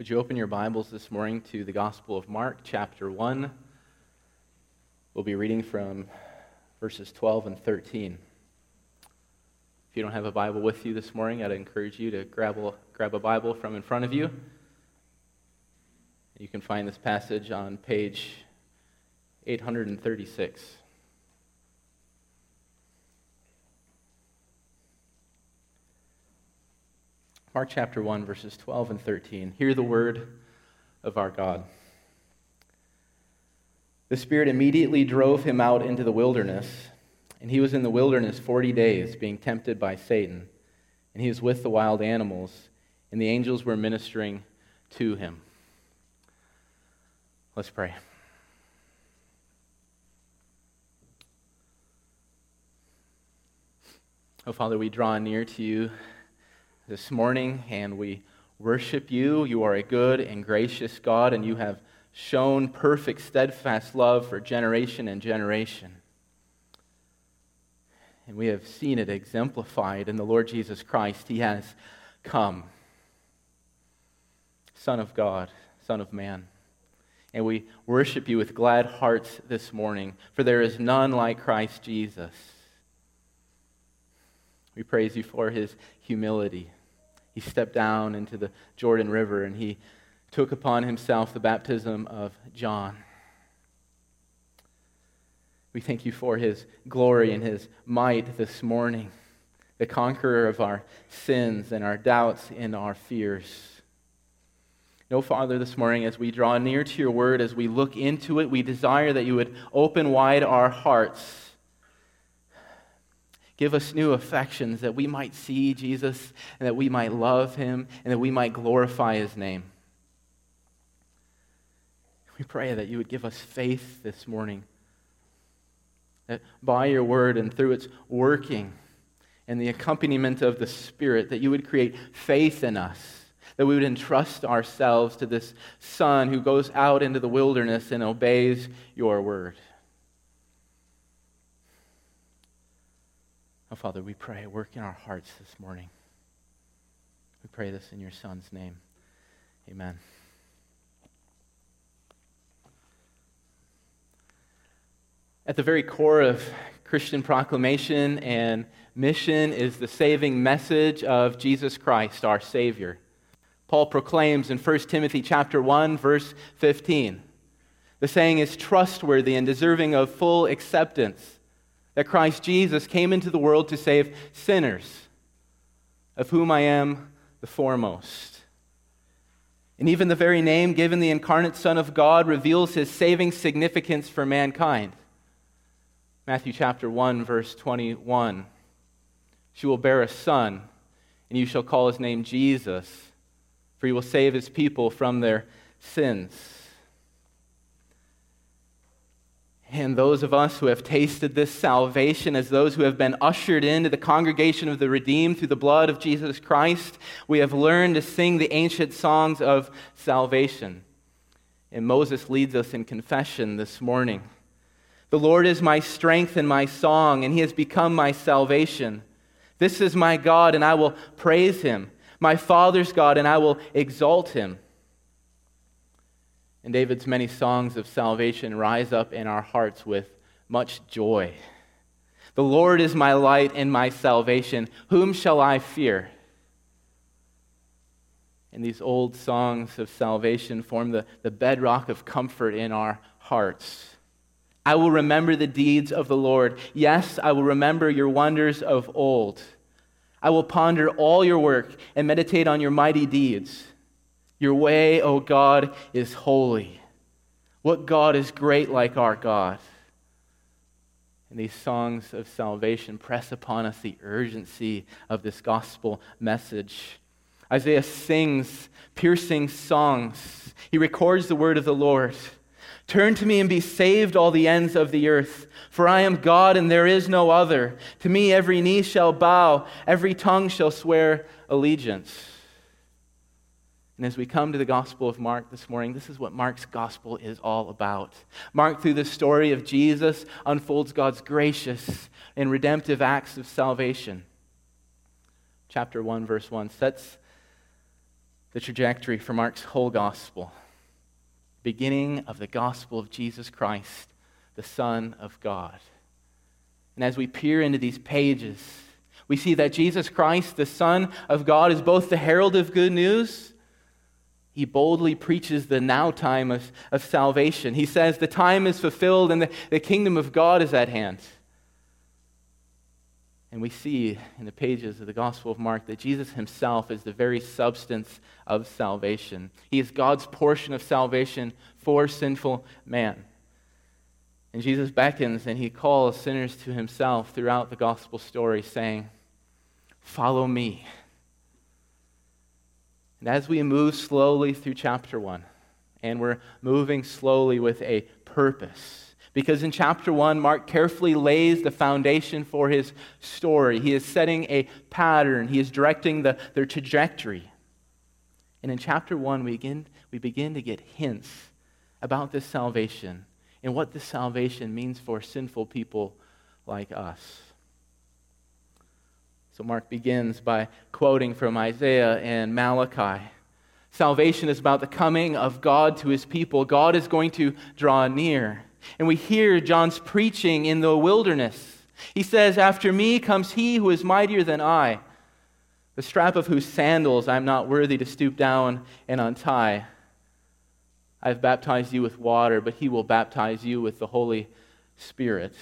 Would you open your Bibles this morning to the Gospel of Mark, chapter 1? We'll be reading from verses 12 and 13. If you don't have a Bible with you this morning, I'd encourage you to grab a, grab a Bible from in front of you. You can find this passage on page 836. Mark chapter 1, verses 12 and 13. Hear the word of our God. The Spirit immediately drove him out into the wilderness, and he was in the wilderness 40 days, being tempted by Satan. And he was with the wild animals, and the angels were ministering to him. Let's pray. Oh, Father, we draw near to you this morning and we worship you. You are a good and gracious God, and you have shown perfect, steadfast love for generation and generation. And we have seen it exemplified in the Lord Jesus Christ. He has come, Son of God, Son of Man. And we worship you with glad hearts this morning, for there is none like Christ Jesus. We praise you for his humility he stepped down into the Jordan River and he took upon himself the baptism of John. We thank you for his glory and his might this morning, the conqueror of our sins and our doubts and our fears. No, Father, this morning, as we draw near to your word, as we look into it, we desire that you would open wide our hearts Give us new affections that we might see Jesus and that we might love him and that we might glorify his name. We pray that you would give us faith this morning. That by your word and through its working and the accompaniment of the Spirit, that you would create faith in us, that we would entrust ourselves to this Son who goes out into the wilderness and obeys your word. Oh, Father, we pray, work in our hearts this morning. We pray this in your Son's name. Amen. At the very core of Christian proclamation and mission is the saving message of Jesus Christ, our Savior. Paul proclaims in 1 Timothy chapter 1 verse 15. The saying is trustworthy and deserving of full acceptance that Christ Jesus came into the world to save sinners, of whom I am the foremost. And even the very name given the incarnate Son of God reveals his saving significance for mankind. Matthew chapter 1, verse 21. She will bear a son, and you shall call his name Jesus, for he will save his people from their sins. And those of us who have tasted this salvation as those who have been ushered into the congregation of the redeemed through the blood of Jesus Christ, we have learned to sing the ancient songs of salvation. And Moses leads us in confession this morning. The Lord is my strength and my song, and he has become my salvation. This is my God, and I will praise him, my Father's God, and I will exalt him. And David's many songs of salvation rise up in our hearts with much joy. The Lord is my light and my salvation. Whom shall I fear? And these old songs of salvation form the, the bedrock of comfort in our hearts. I will remember the deeds of the Lord. Yes, I will remember your wonders of old. I will ponder all your work and meditate on your mighty deeds. Your way, O God, is holy. What God is great like our God? And these songs of salvation press upon us the urgency of this gospel message. Isaiah sings piercing songs. He records the word of the Lord. Turn to me and be saved, all the ends of the earth. For I am God and there is no other. To me every knee shall bow, every tongue shall swear allegiance. And as we come to the Gospel of Mark this morning, this is what Mark's Gospel is all about. Mark, through the story of Jesus, unfolds God's gracious and redemptive acts of salvation. Chapter 1, verse 1 sets the trajectory for Mark's whole gospel, beginning of the gospel of Jesus Christ, the Son of God. And as we peer into these pages, we see that Jesus Christ, the Son of God, is both the herald of good news. He boldly preaches the now time of, of salvation. He says, The time is fulfilled and the, the kingdom of God is at hand. And we see in the pages of the Gospel of Mark that Jesus himself is the very substance of salvation. He is God's portion of salvation for sinful man. And Jesus beckons and he calls sinners to himself throughout the gospel story, saying, Follow me. And as we move slowly through chapter 1, and we're moving slowly with a purpose, because in chapter 1, Mark carefully lays the foundation for his story. He is setting a pattern, he is directing the, their trajectory. And in chapter 1, we begin, we begin to get hints about this salvation and what this salvation means for sinful people like us. So Mark begins by quoting from Isaiah and Malachi. Salvation is about the coming of God to his people. God is going to draw near. And we hear John's preaching in the wilderness. He says, After me comes he who is mightier than I, the strap of whose sandals I am not worthy to stoop down and untie. I have baptized you with water, but he will baptize you with the Holy Spirit.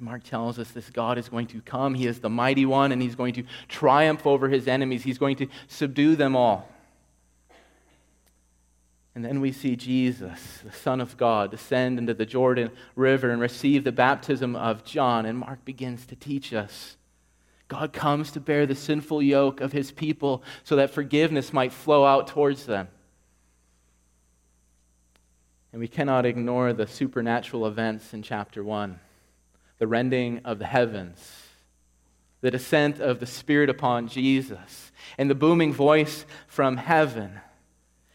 Mark tells us this God is going to come. He is the mighty one, and he's going to triumph over his enemies. He's going to subdue them all. And then we see Jesus, the Son of God, descend into the Jordan River and receive the baptism of John. And Mark begins to teach us God comes to bear the sinful yoke of his people so that forgiveness might flow out towards them. And we cannot ignore the supernatural events in chapter 1 the rending of the heavens, the descent of the Spirit upon Jesus, and the booming voice from heaven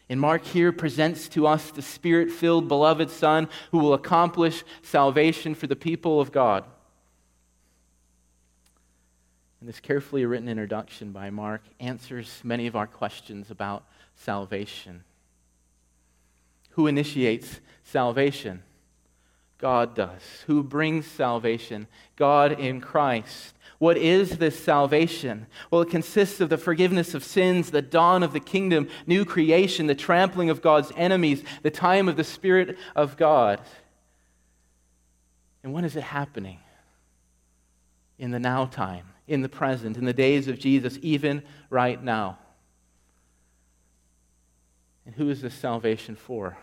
and Mark here presents to us the spirit filled beloved Son who will accomplish salvation for the people of God. And this carefully written introduction by Mark answers many of our questions about salvation. Who initiates salvation? God does. Who brings salvation? God in Christ. What is this salvation? Well, it consists of the forgiveness of sins, the dawn of the kingdom, new creation, the trampling of God's enemies, the time of the Spirit of God. And when is it happening? In the now time, in the present, in the days of Jesus, even right now. And who is this salvation for?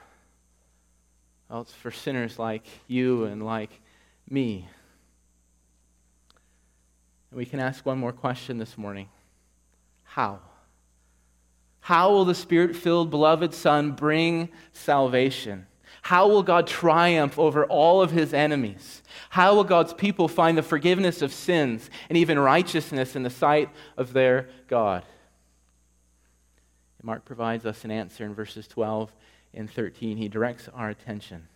Well, it's for sinners like you and like me. And we can ask one more question this morning How? How will the Spirit filled beloved Son bring salvation? How will God triumph over all of his enemies? How will God's people find the forgiveness of sins and even righteousness in the sight of their God? Mark provides us an answer in verses 12 and 13. He directs our attention.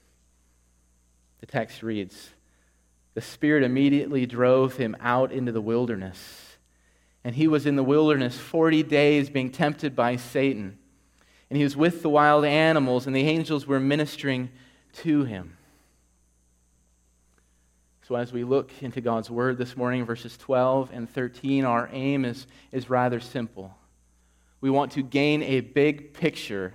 The text reads the Spirit immediately drove him out into the wilderness. And he was in the wilderness 40 days being tempted by Satan. And he was with the wild animals, and the angels were ministering to him. So, as we look into God's Word this morning, verses 12 and 13, our aim is, is rather simple. We want to gain a big picture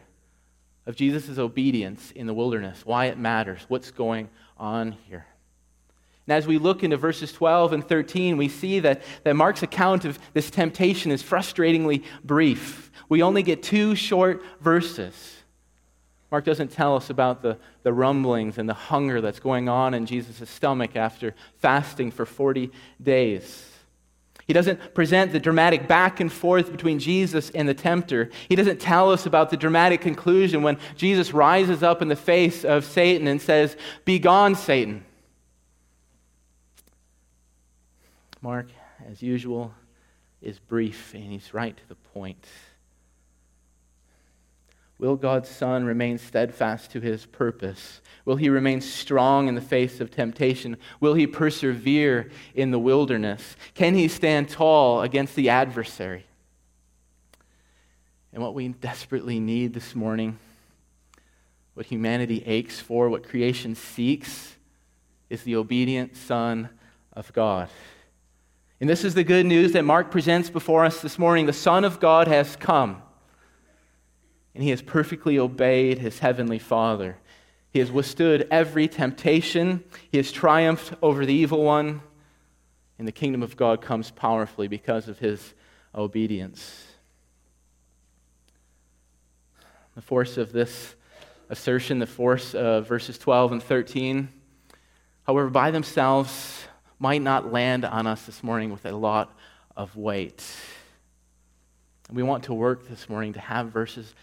of Jesus' obedience in the wilderness, why it matters, what's going on here. And as we look into verses 12 and 13, we see that, that Mark's account of this temptation is frustratingly brief. We only get two short verses. Mark doesn't tell us about the, the rumblings and the hunger that's going on in Jesus' stomach after fasting for 40 days. He doesn't present the dramatic back and forth between Jesus and the tempter. He doesn't tell us about the dramatic conclusion when Jesus rises up in the face of Satan and says, Be gone, Satan. Mark, as usual, is brief and he's right to the point. Will God's Son remain steadfast to his purpose? Will he remain strong in the face of temptation? Will he persevere in the wilderness? Can he stand tall against the adversary? And what we desperately need this morning, what humanity aches for, what creation seeks, is the obedient Son of God. And this is the good news that Mark presents before us this morning. The Son of God has come, and he has perfectly obeyed his heavenly Father. He has withstood every temptation, he has triumphed over the evil one, and the kingdom of God comes powerfully because of his obedience. The force of this assertion, the force of verses 12 and 13, however, by themselves might not land on us this morning with a lot of weight. We want to work this morning to have verses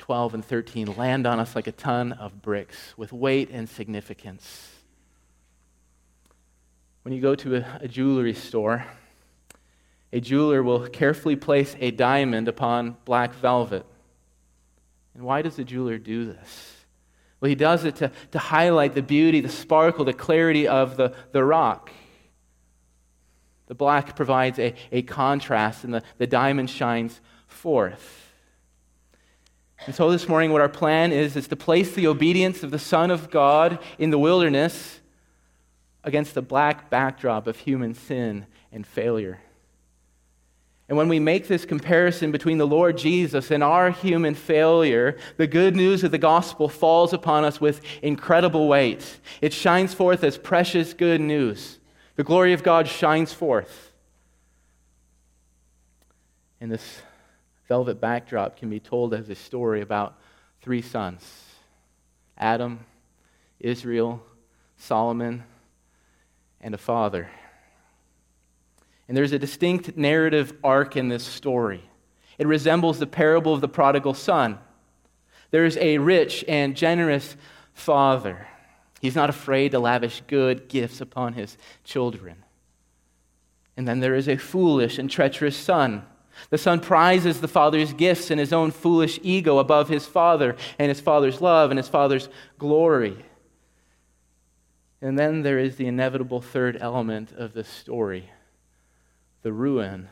12 and 13 land on us like a ton of bricks with weight and significance. When you go to a, a jewelry store, a jeweler will carefully place a diamond upon black velvet. And why does the jeweler do this? Well, he does it to, to highlight the beauty, the sparkle, the clarity of the, the rock. The black provides a, a contrast, and the, the diamond shines forth. And so this morning, what our plan is, is to place the obedience of the Son of God in the wilderness against the black backdrop of human sin and failure. And when we make this comparison between the Lord Jesus and our human failure, the good news of the gospel falls upon us with incredible weight. It shines forth as precious good news. The glory of God shines forth. And this velvet backdrop can be told as a story about three sons Adam, Israel, Solomon, and a father. And there's a distinct narrative arc in this story. It resembles the parable of the prodigal son. There's a rich and generous father. He's not afraid to lavish good gifts upon his children. And then there is a foolish and treacherous son the son prizes the father's gifts and his own foolish ego above his father and his father's love and his father's glory. And then there is the inevitable third element of the story the ruin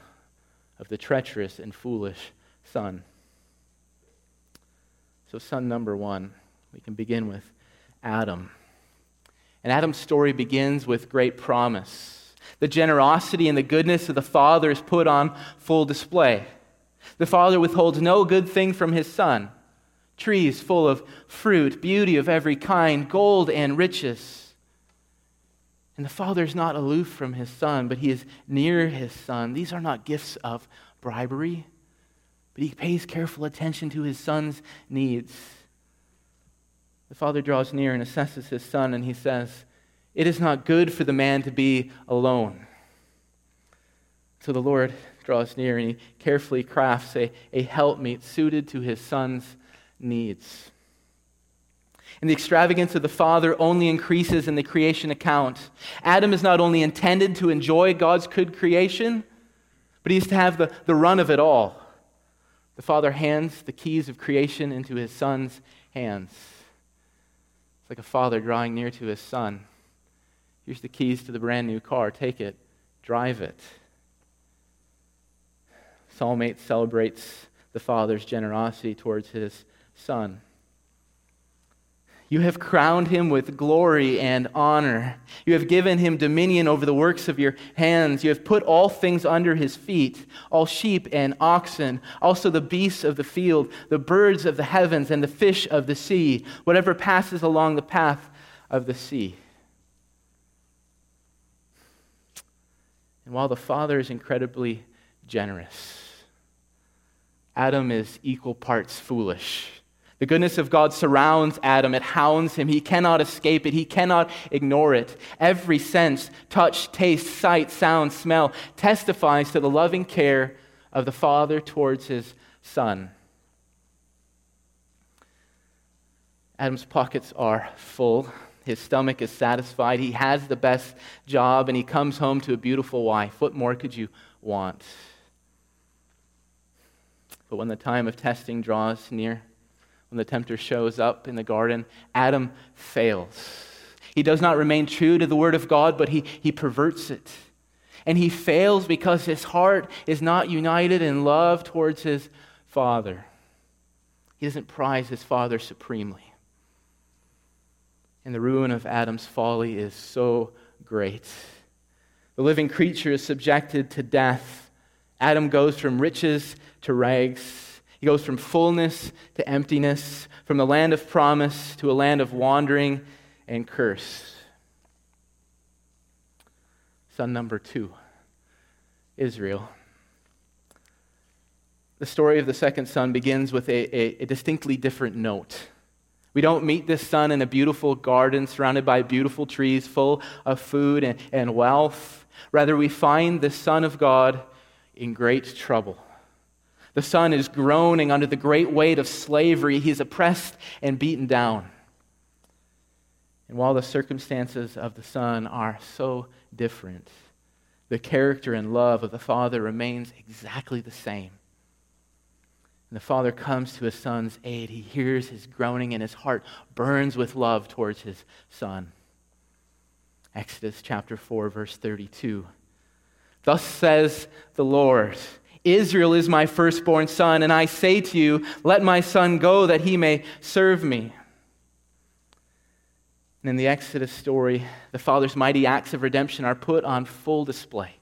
of the treacherous and foolish son. So, son number one, we can begin with Adam. And Adam's story begins with great promise. The generosity and the goodness of the Father is put on full display. The Father withholds no good thing from his Son trees full of fruit, beauty of every kind, gold and riches. And the Father is not aloof from his Son, but he is near his Son. These are not gifts of bribery, but he pays careful attention to his Son's needs. The Father draws near and assesses his Son, and he says, it is not good for the man to be alone. So the Lord draws near and he carefully crafts a, a helpmeet suited to his son's needs. And the extravagance of the Father only increases in the creation account. Adam is not only intended to enjoy God's good creation, but he's to have the, the run of it all. The Father hands the keys of creation into his Son's hands. It's like a father drawing near to his son. Here's the keys to the brand new car. Take it, drive it. Psalm 8 celebrates the Father's generosity towards his Son. You have crowned him with glory and honor. You have given him dominion over the works of your hands. You have put all things under his feet all sheep and oxen, also the beasts of the field, the birds of the heavens, and the fish of the sea, whatever passes along the path of the sea. And while the Father is incredibly generous, Adam is equal parts foolish. The goodness of God surrounds Adam. It hounds him. He cannot escape it. He cannot ignore it. Every sense touch, taste, sight, sound, smell testifies to the loving care of the Father towards his Son. Adam's pockets are full. His stomach is satisfied. He has the best job, and he comes home to a beautiful wife. What more could you want? But when the time of testing draws near, when the tempter shows up in the garden, Adam fails. He does not remain true to the word of God, but he, he perverts it. And he fails because his heart is not united in love towards his father. He doesn't prize his Father supremely. And the ruin of Adam's folly is so great. The living creature is subjected to death. Adam goes from riches to rags. He goes from fullness to emptiness, from the land of promise to a land of wandering and curse. Son number two, Israel. The story of the second son begins with a, a, a distinctly different note. We don't meet this son in a beautiful garden surrounded by beautiful trees full of food and, and wealth. Rather, we find the Son of God in great trouble. The son is groaning under the great weight of slavery. He's oppressed and beaten down. And while the circumstances of the son are so different, the character and love of the father remains exactly the same. And the father comes to his son's aid. He hears his groaning, and his heart burns with love towards his son. Exodus chapter 4, verse 32. Thus says the Lord Israel is my firstborn son, and I say to you, Let my son go that he may serve me. And in the Exodus story, the Father's mighty acts of redemption are put on full display.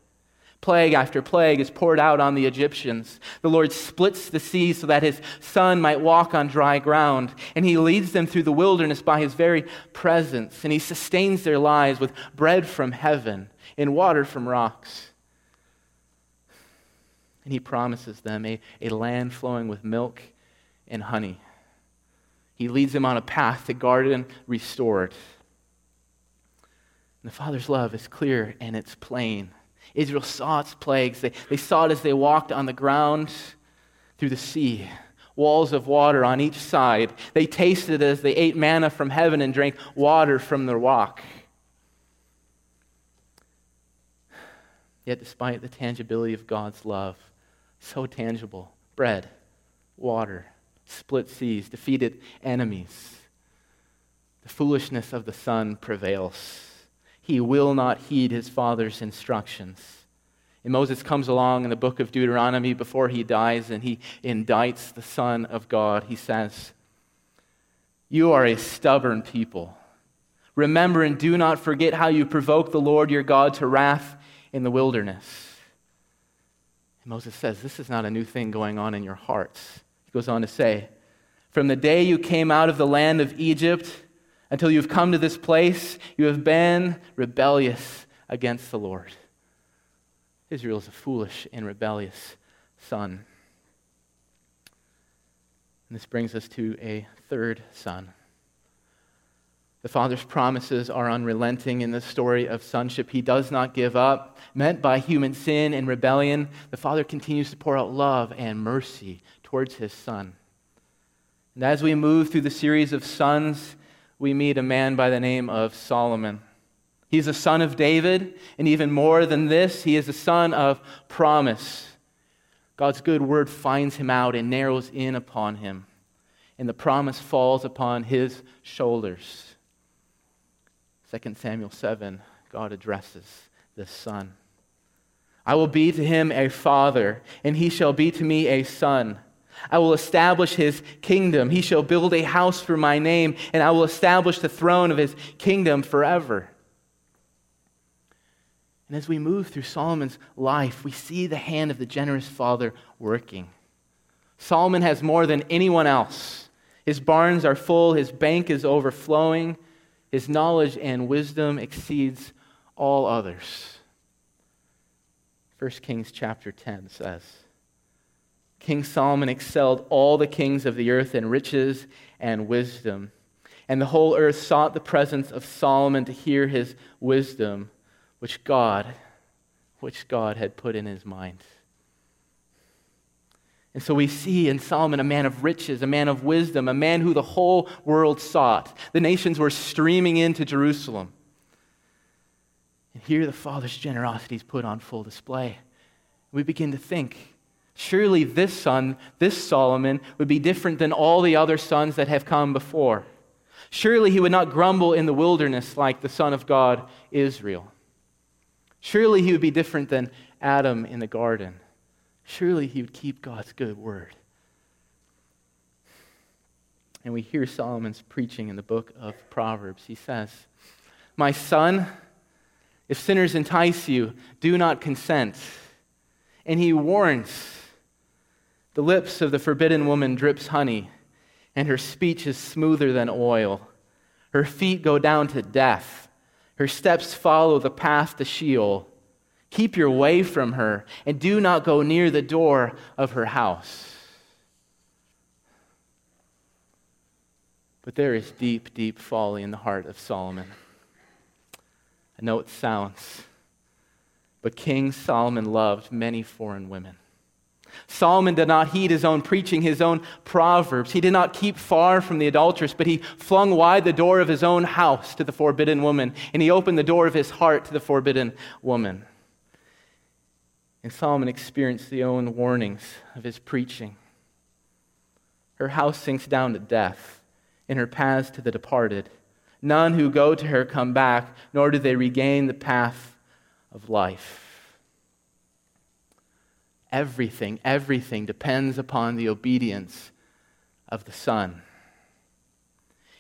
Plague after plague is poured out on the Egyptians. The Lord splits the sea so that his son might walk on dry ground. And he leads them through the wilderness by his very presence. And he sustains their lives with bread from heaven and water from rocks. And he promises them a, a land flowing with milk and honey. He leads them on a path to garden restored. And the Father's love is clear and it's plain. Israel saw its plagues. They, they saw it as they walked on the ground through the sea, walls of water on each side. They tasted it as they ate manna from heaven and drank water from their rock. Yet, despite the tangibility of God's love, so tangible bread, water, split seas, defeated enemies. The foolishness of the son prevails. He will not heed his father's instructions. And Moses comes along in the book of Deuteronomy before he dies and he indicts the Son of God. He says, You are a stubborn people. Remember and do not forget how you provoked the Lord your God to wrath in the wilderness. And Moses says, This is not a new thing going on in your hearts He goes on to say, From the day you came out of the land of Egypt until you've come to this place, you have been rebellious against the Lord. Israel is a foolish and rebellious son. And this brings us to a third son. The Father's promises are unrelenting in the story of sonship. He does not give up. Meant by human sin and rebellion, the Father continues to pour out love and mercy towards his son. And as we move through the series of sons, we meet a man by the name of Solomon. He's a son of David, and even more than this, he is a son of promise. God's good word finds him out and narrows in upon him, and the promise falls upon his shoulders. 2 Samuel 7, God addresses this son. I will be to him a father, and he shall be to me a son. I will establish his kingdom. He shall build a house for my name, and I will establish the throne of his kingdom forever. And as we move through Solomon's life, we see the hand of the generous father working. Solomon has more than anyone else. His barns are full, his bank is overflowing, his knowledge and wisdom exceeds all others. 1 Kings chapter 10 says, King Solomon excelled all the kings of the earth in riches and wisdom. And the whole earth sought the presence of Solomon to hear his wisdom, which God, which God had put in his mind. And so we see in Solomon a man of riches, a man of wisdom, a man who the whole world sought. The nations were streaming into Jerusalem. And here the Father's generosity is put on full display. We begin to think Surely this son, this Solomon, would be different than all the other sons that have come before. Surely he would not grumble in the wilderness like the Son of God, Israel. Surely he would be different than Adam in the garden. Surely he would keep God's good word. And we hear Solomon's preaching in the book of Proverbs. He says, My son, if sinners entice you, do not consent. And he warns, The lips of the forbidden woman drips honey, and her speech is smoother than oil. Her feet go down to death, her steps follow the path to Sheol. Keep your way from her, and do not go near the door of her house. But there is deep, deep folly in the heart of Solomon. I know it sounds, but King Solomon loved many foreign women. Solomon did not heed his own preaching, his own proverbs. He did not keep far from the adulteress, but he flung wide the door of his own house to the forbidden woman, and he opened the door of his heart to the forbidden woman. And Solomon experienced the own warnings of his preaching. Her house sinks down to death, and her paths to the departed. None who go to her come back, nor do they regain the path of life. Everything, everything depends upon the obedience of the Son.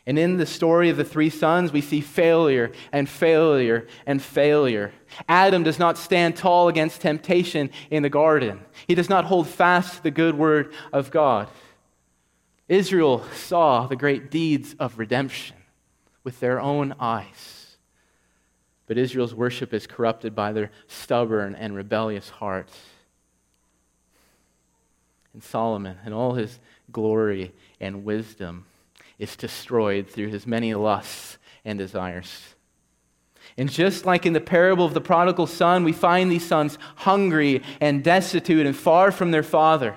And in the story of the three sons, we see failure and failure and failure. Adam does not stand tall against temptation in the garden, he does not hold fast to the good word of God. Israel saw the great deeds of redemption with their own eyes. But Israel's worship is corrupted by their stubborn and rebellious hearts. And Solomon, in all his glory and wisdom, is destroyed through his many lusts and desires. And just like in the parable of the prodigal son, we find these sons hungry and destitute and far from their father.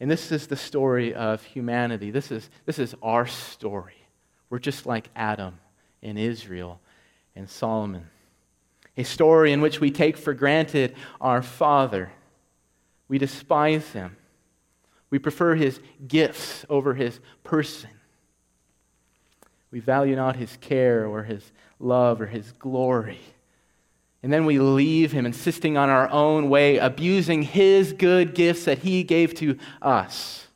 And this is the story of humanity. This is, this is our story. We're just like Adam and Israel and Solomon. A story in which we take for granted our Father. We despise him. We prefer his gifts over his person. We value not his care or his love or his glory. And then we leave him, insisting on our own way, abusing his good gifts that he gave to us.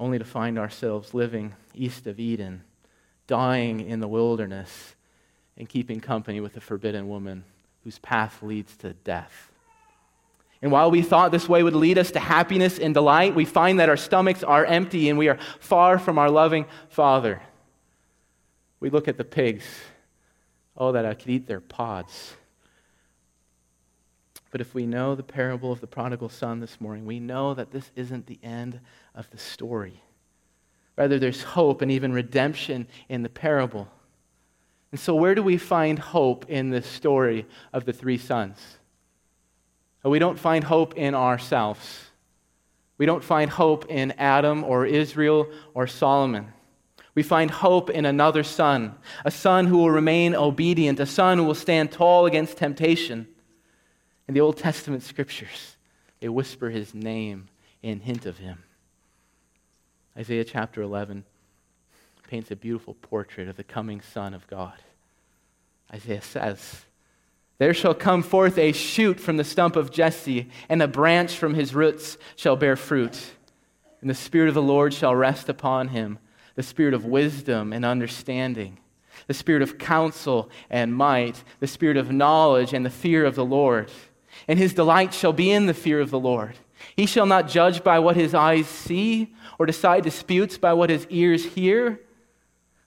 only to find ourselves living east of Eden, dying in the wilderness, and keeping company with the forbidden woman whose path leads to death. And while we thought this way would lead us to happiness and delight, we find that our stomachs are empty and we are far from our loving Father. We look at the pigs. Oh, that I could eat their pods. But if we know the parable of the prodigal son this morning, we know that this isn't the end of the story. Rather, there's hope and even redemption in the parable. And so, where do we find hope in this story of the three sons? We don't find hope in ourselves. We don't find hope in Adam or Israel or Solomon. We find hope in another son, a son who will remain obedient, a son who will stand tall against temptation. In the Old Testament scriptures, they whisper his name and hint of him. Isaiah chapter 11 paints a beautiful portrait of the coming Son of God. Isaiah says, There shall come forth a shoot from the stump of Jesse, and a branch from his roots shall bear fruit. And the Spirit of the Lord shall rest upon him the Spirit of wisdom and understanding, the Spirit of counsel and might, the Spirit of knowledge and the fear of the Lord and his delight shall be in the fear of the Lord. He shall not judge by what his eyes see, or decide disputes by what his ears hear,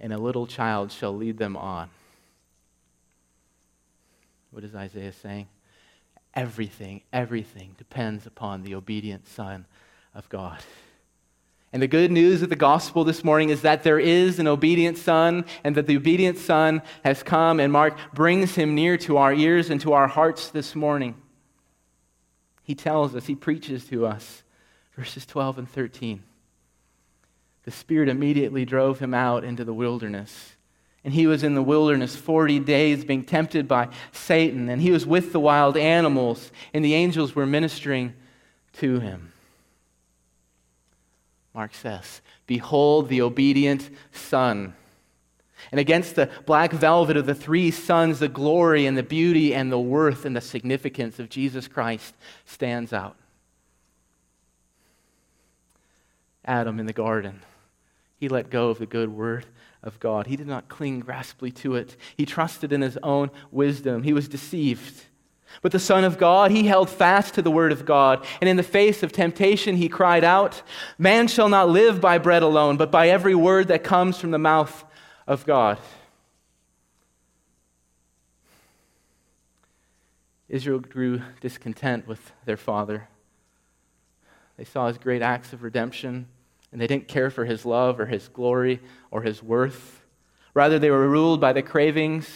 and a little child shall lead them on. What is Isaiah saying? Everything, everything depends upon the obedient Son of God. And the good news of the gospel this morning is that there is an obedient Son, and that the obedient Son has come, and Mark brings him near to our ears and to our hearts this morning. He tells us, he preaches to us. Verses 12 and 13. The Spirit immediately drove him out into the wilderness. And he was in the wilderness 40 days being tempted by Satan. And he was with the wild animals, and the angels were ministering to him. Mark says, Behold the obedient Son. And against the black velvet of the three sons, the glory and the beauty and the worth and the significance of Jesus Christ stands out. Adam in the garden, he let go of the good word of God. He did not cling graspingly to it. He trusted in his own wisdom. He was deceived. But the Son of God, he held fast to the word of God. And in the face of temptation, he cried out, Man shall not live by bread alone, but by every word that comes from the mouth of God. Israel grew discontent with their father. They saw his great acts of redemption, and they didn't care for his love or his glory or his worth. Rather, they were ruled by the cravings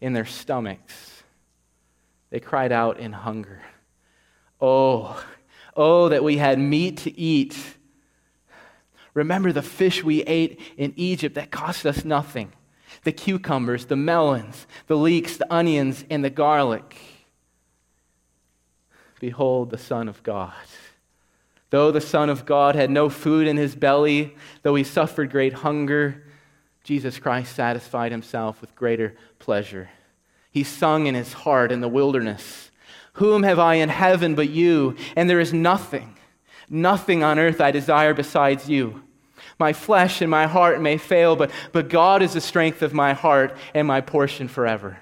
in their stomachs. They cried out in hunger. Oh, oh, that we had meat to eat. Remember the fish we ate in Egypt that cost us nothing the cucumbers, the melons, the leeks, the onions, and the garlic. Behold the Son of God. Though the Son of God had no food in his belly, though he suffered great hunger, Jesus Christ satisfied himself with greater pleasure. He sung in his heart in the wilderness Whom have I in heaven but you? And there is nothing, nothing on earth I desire besides you. My flesh and my heart may fail, but, but God is the strength of my heart and my portion forever.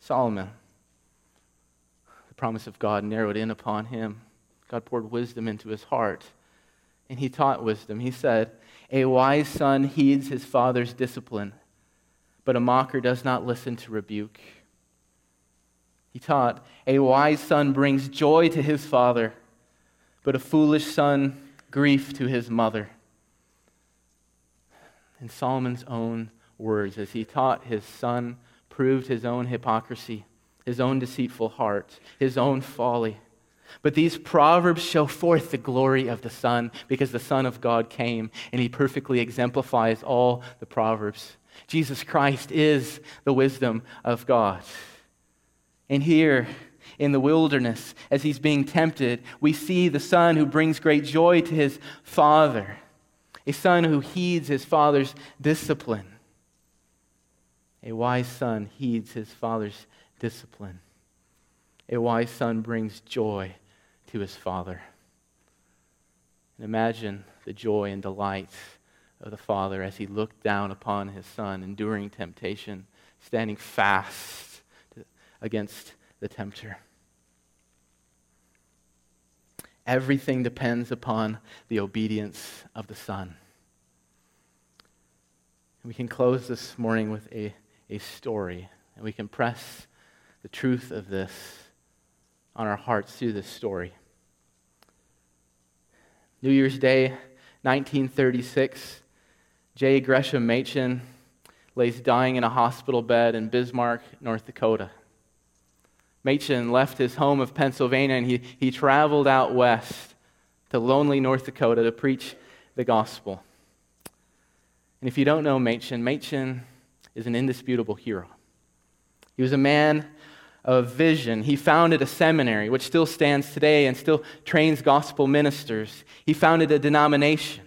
Solomon, promise of God narrowed in upon him. God poured wisdom into his heart, and he taught wisdom. He said, A wise son heeds his father's discipline, but a mocker does not listen to rebuke. He taught, A wise son brings joy to his father but a foolish son grief to his mother. In Solomon's own words, as he taught his son, proved his own hypocrisy, his own deceitful heart, his own folly. But these proverbs show forth the glory of the Son because the Son of God came and he perfectly exemplifies all the proverbs. Jesus Christ is the wisdom of God. And here, in the wilderness as he's being tempted, we see the son who brings great joy to his father, a son who heeds his father's discipline. A wise son heeds his father's discipline. A wise son brings joy to his father. And imagine the joy and delight of the father as he looked down upon his son, enduring temptation, standing fast against the tempter. Everything depends upon the obedience of the Son. We can close this morning with a, a story, and we can press the truth of this on our hearts through this story. New Year's Day, 1936, J. Gresham Machen lays dying in a hospital bed in Bismarck, North Dakota. Machen left his home of Pennsylvania and he, he traveled out west to lonely North Dakota to preach the gospel. And if you don't know Machen, Machen is an indisputable hero. He was a man of vision. He founded a seminary, which still stands today and still trains gospel ministers. He founded a denomination.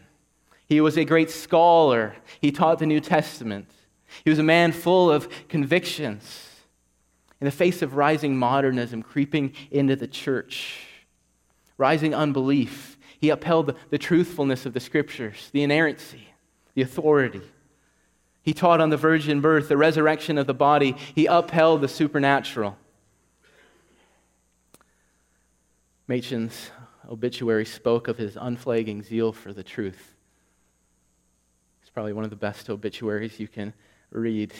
He was a great scholar. He taught the New Testament. He was a man full of convictions in the face of rising modernism creeping into the church, rising unbelief, he upheld the, the truthfulness of the scriptures, the inerrancy, the authority. He taught on the virgin birth, the resurrection of the body. He upheld the supernatural. Machen's obituary spoke of his unflagging zeal for the truth. It's probably one of the best obituaries you can read.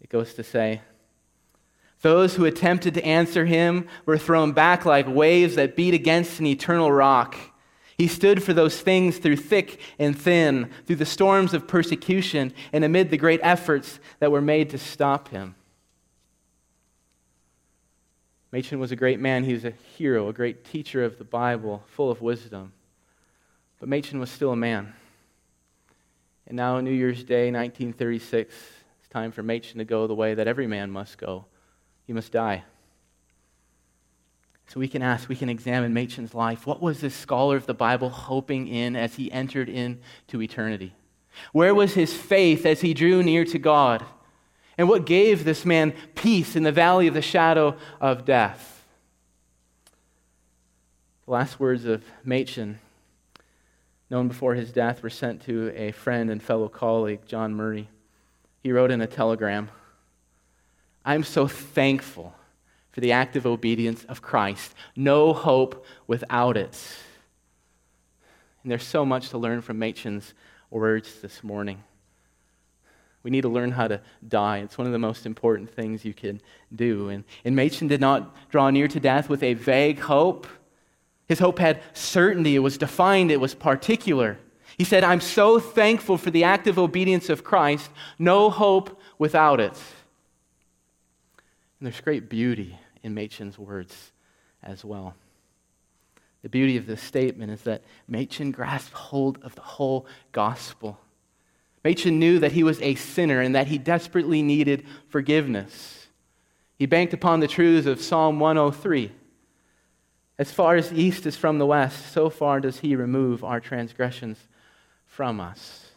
It goes to say, those who attempted to answer him were thrown back like waves that beat against an eternal rock. He stood for those things through thick and thin, through the storms of persecution, and amid the great efforts that were made to stop him. Machen was a great man. He was a hero, a great teacher of the Bible, full of wisdom. But Machen was still a man. And now, New Year's Day, 1936, it's time for Machen to go the way that every man must go. He must die. So we can ask, we can examine Machen's life. What was this scholar of the Bible hoping in as he entered into eternity? Where was his faith as he drew near to God? And what gave this man peace in the valley of the shadow of death? The last words of Machen, known before his death, were sent to a friend and fellow colleague, John Murray. He wrote in a telegram I'm so thankful for the active obedience of Christ. No hope without it. And there's so much to learn from Machen's words this morning. We need to learn how to die. It's one of the most important things you can do. And, and Machen did not draw near to death with a vague hope. His hope had certainty, it was defined, it was particular. He said, I'm so thankful for the active obedience of Christ, no hope without it. And there's great beauty in Machen's words as well. The beauty of this statement is that Machen grasped hold of the whole gospel. Machen knew that he was a sinner and that he desperately needed forgiveness. He banked upon the truths of Psalm 103. As far as east is from the west, so far does he remove our transgressions from us.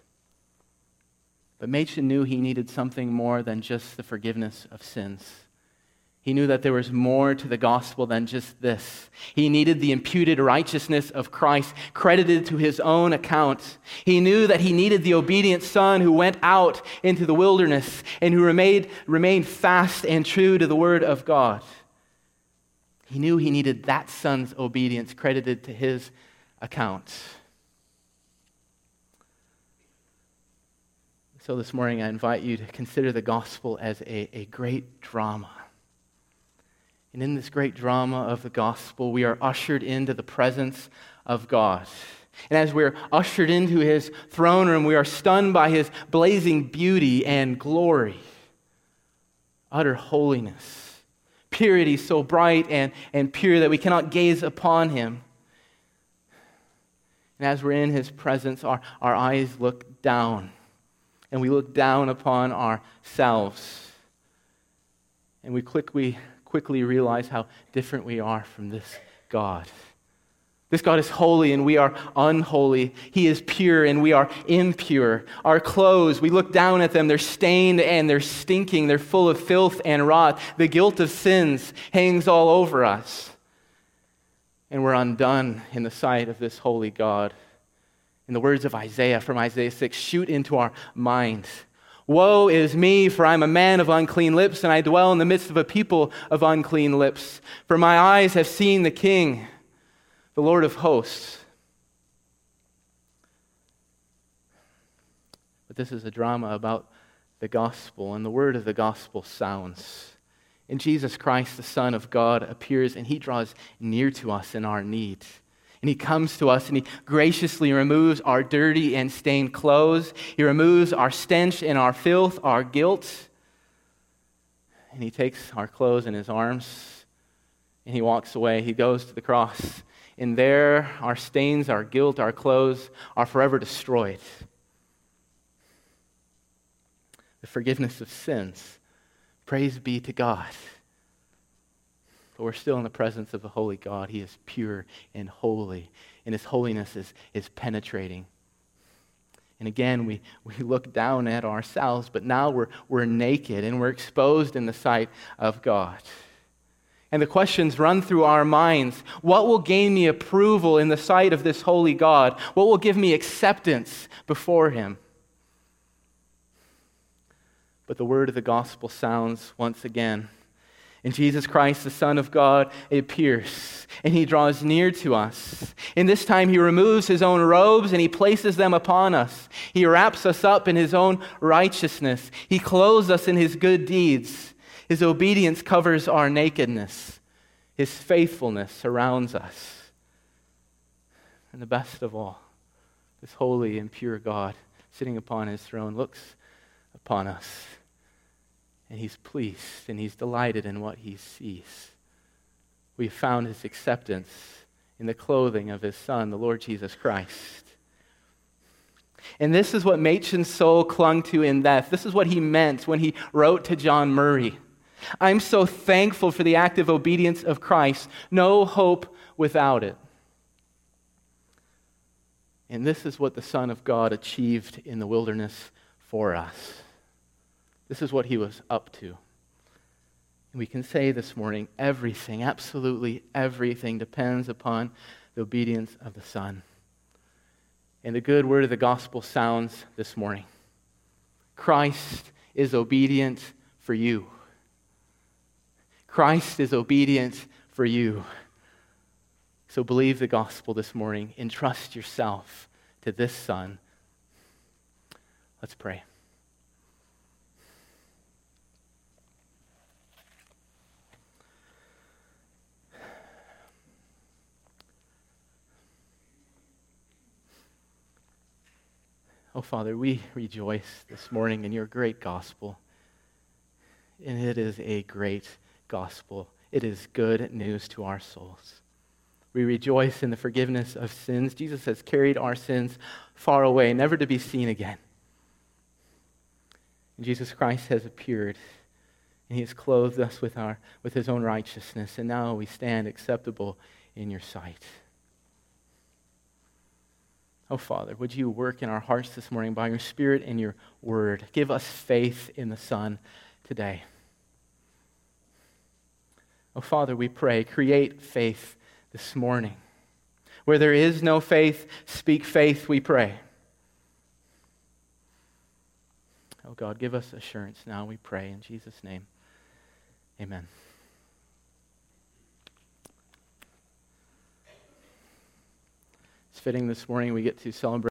But Machen knew he needed something more than just the forgiveness of sins. He knew that there was more to the gospel than just this. He needed the imputed righteousness of Christ credited to his own account. He knew that he needed the obedient son who went out into the wilderness and who remained, remained fast and true to the word of God. He knew he needed that son's obedience credited to his account. So this morning, I invite you to consider the gospel as a, a great drama and in this great drama of the gospel, we are ushered into the presence of God. And as we're ushered into his throne room, we are stunned by his blazing beauty and glory, utter holiness, purity so bright and, and pure that we cannot gaze upon him. And as we're in his presence, our, our eyes look down, and we look down upon ourselves. And we quickly quickly realize how different we are from this God. This God is holy and we are unholy. He is pure and we are impure. Our clothes, we look down at them, they're stained and they're stinking. They're full of filth and rot. The guilt of sins hangs all over us. And we're undone in the sight of this holy God. In the words of Isaiah from Isaiah 6, shoot into our minds Woe is me, for I am a man of unclean lips, and I dwell in the midst of a people of unclean lips. For my eyes have seen the King, the Lord of hosts. But this is a drama about the gospel, and the word of the gospel sounds. And Jesus Christ, the Son of God, appears, and he draws near to us in our need. And he comes to us and he graciously removes our dirty and stained clothes. He removes our stench and our filth, our guilt. And he takes our clothes in his arms and he walks away. He goes to the cross. And there, our stains, our guilt, our clothes are forever destroyed. The forgiveness of sins. Praise be to God. But we're still in the presence of a holy God. He is pure and holy, and his holiness is, is penetrating. And again, we, we look down at ourselves, but now we're, we're naked and we're exposed in the sight of God. And the questions run through our minds What will gain me approval in the sight of this holy God? What will give me acceptance before him? But the word of the gospel sounds once again and Jesus Christ, the Son of God, appears and he draws near to us. And this time he removes his own robes and he places them upon us. He wraps us up in his own righteousness. He clothes us in his good deeds. His obedience covers our nakedness. His faithfulness surrounds us. And the best of all, this holy and pure God sitting upon his throne looks upon us and he's pleased and he's delighted in what he sees. we found his acceptance in the clothing of his Son, the Lord Jesus Christ. And this is what Machen's soul clung to in death. This is what he meant when he wrote to John Murray. I'm so thankful for the active obedience of Christ. No hope without it. And this is what the Son of God achieved in the wilderness for us. This is what he was up to. We can say this morning everything, absolutely everything, depends upon the obedience of the Son. And the good word of the gospel sounds this morning Christ is obedient for you. Christ is obedient for you. So believe the gospel this morning. Entrust yourself to this Son. Let's pray. Oh, Father, we rejoice this morning in your great gospel. And it is a great gospel. It is good news to our souls. We rejoice in the forgiveness of sins. Jesus has carried our sins far away, never to be seen again. And Jesus Christ has appeared, and he has clothed us with, our, with his own righteousness, and now we stand acceptable in your sight. Oh, Father, would you work in our hearts this morning by your Spirit and your word? Give us faith in the Son today. Oh, Father, we pray, create faith this morning. Where there is no faith, speak faith, we pray. Oh, God, give us assurance now, we pray. In Jesus' name, amen. Fitting this morning we get to celebrate.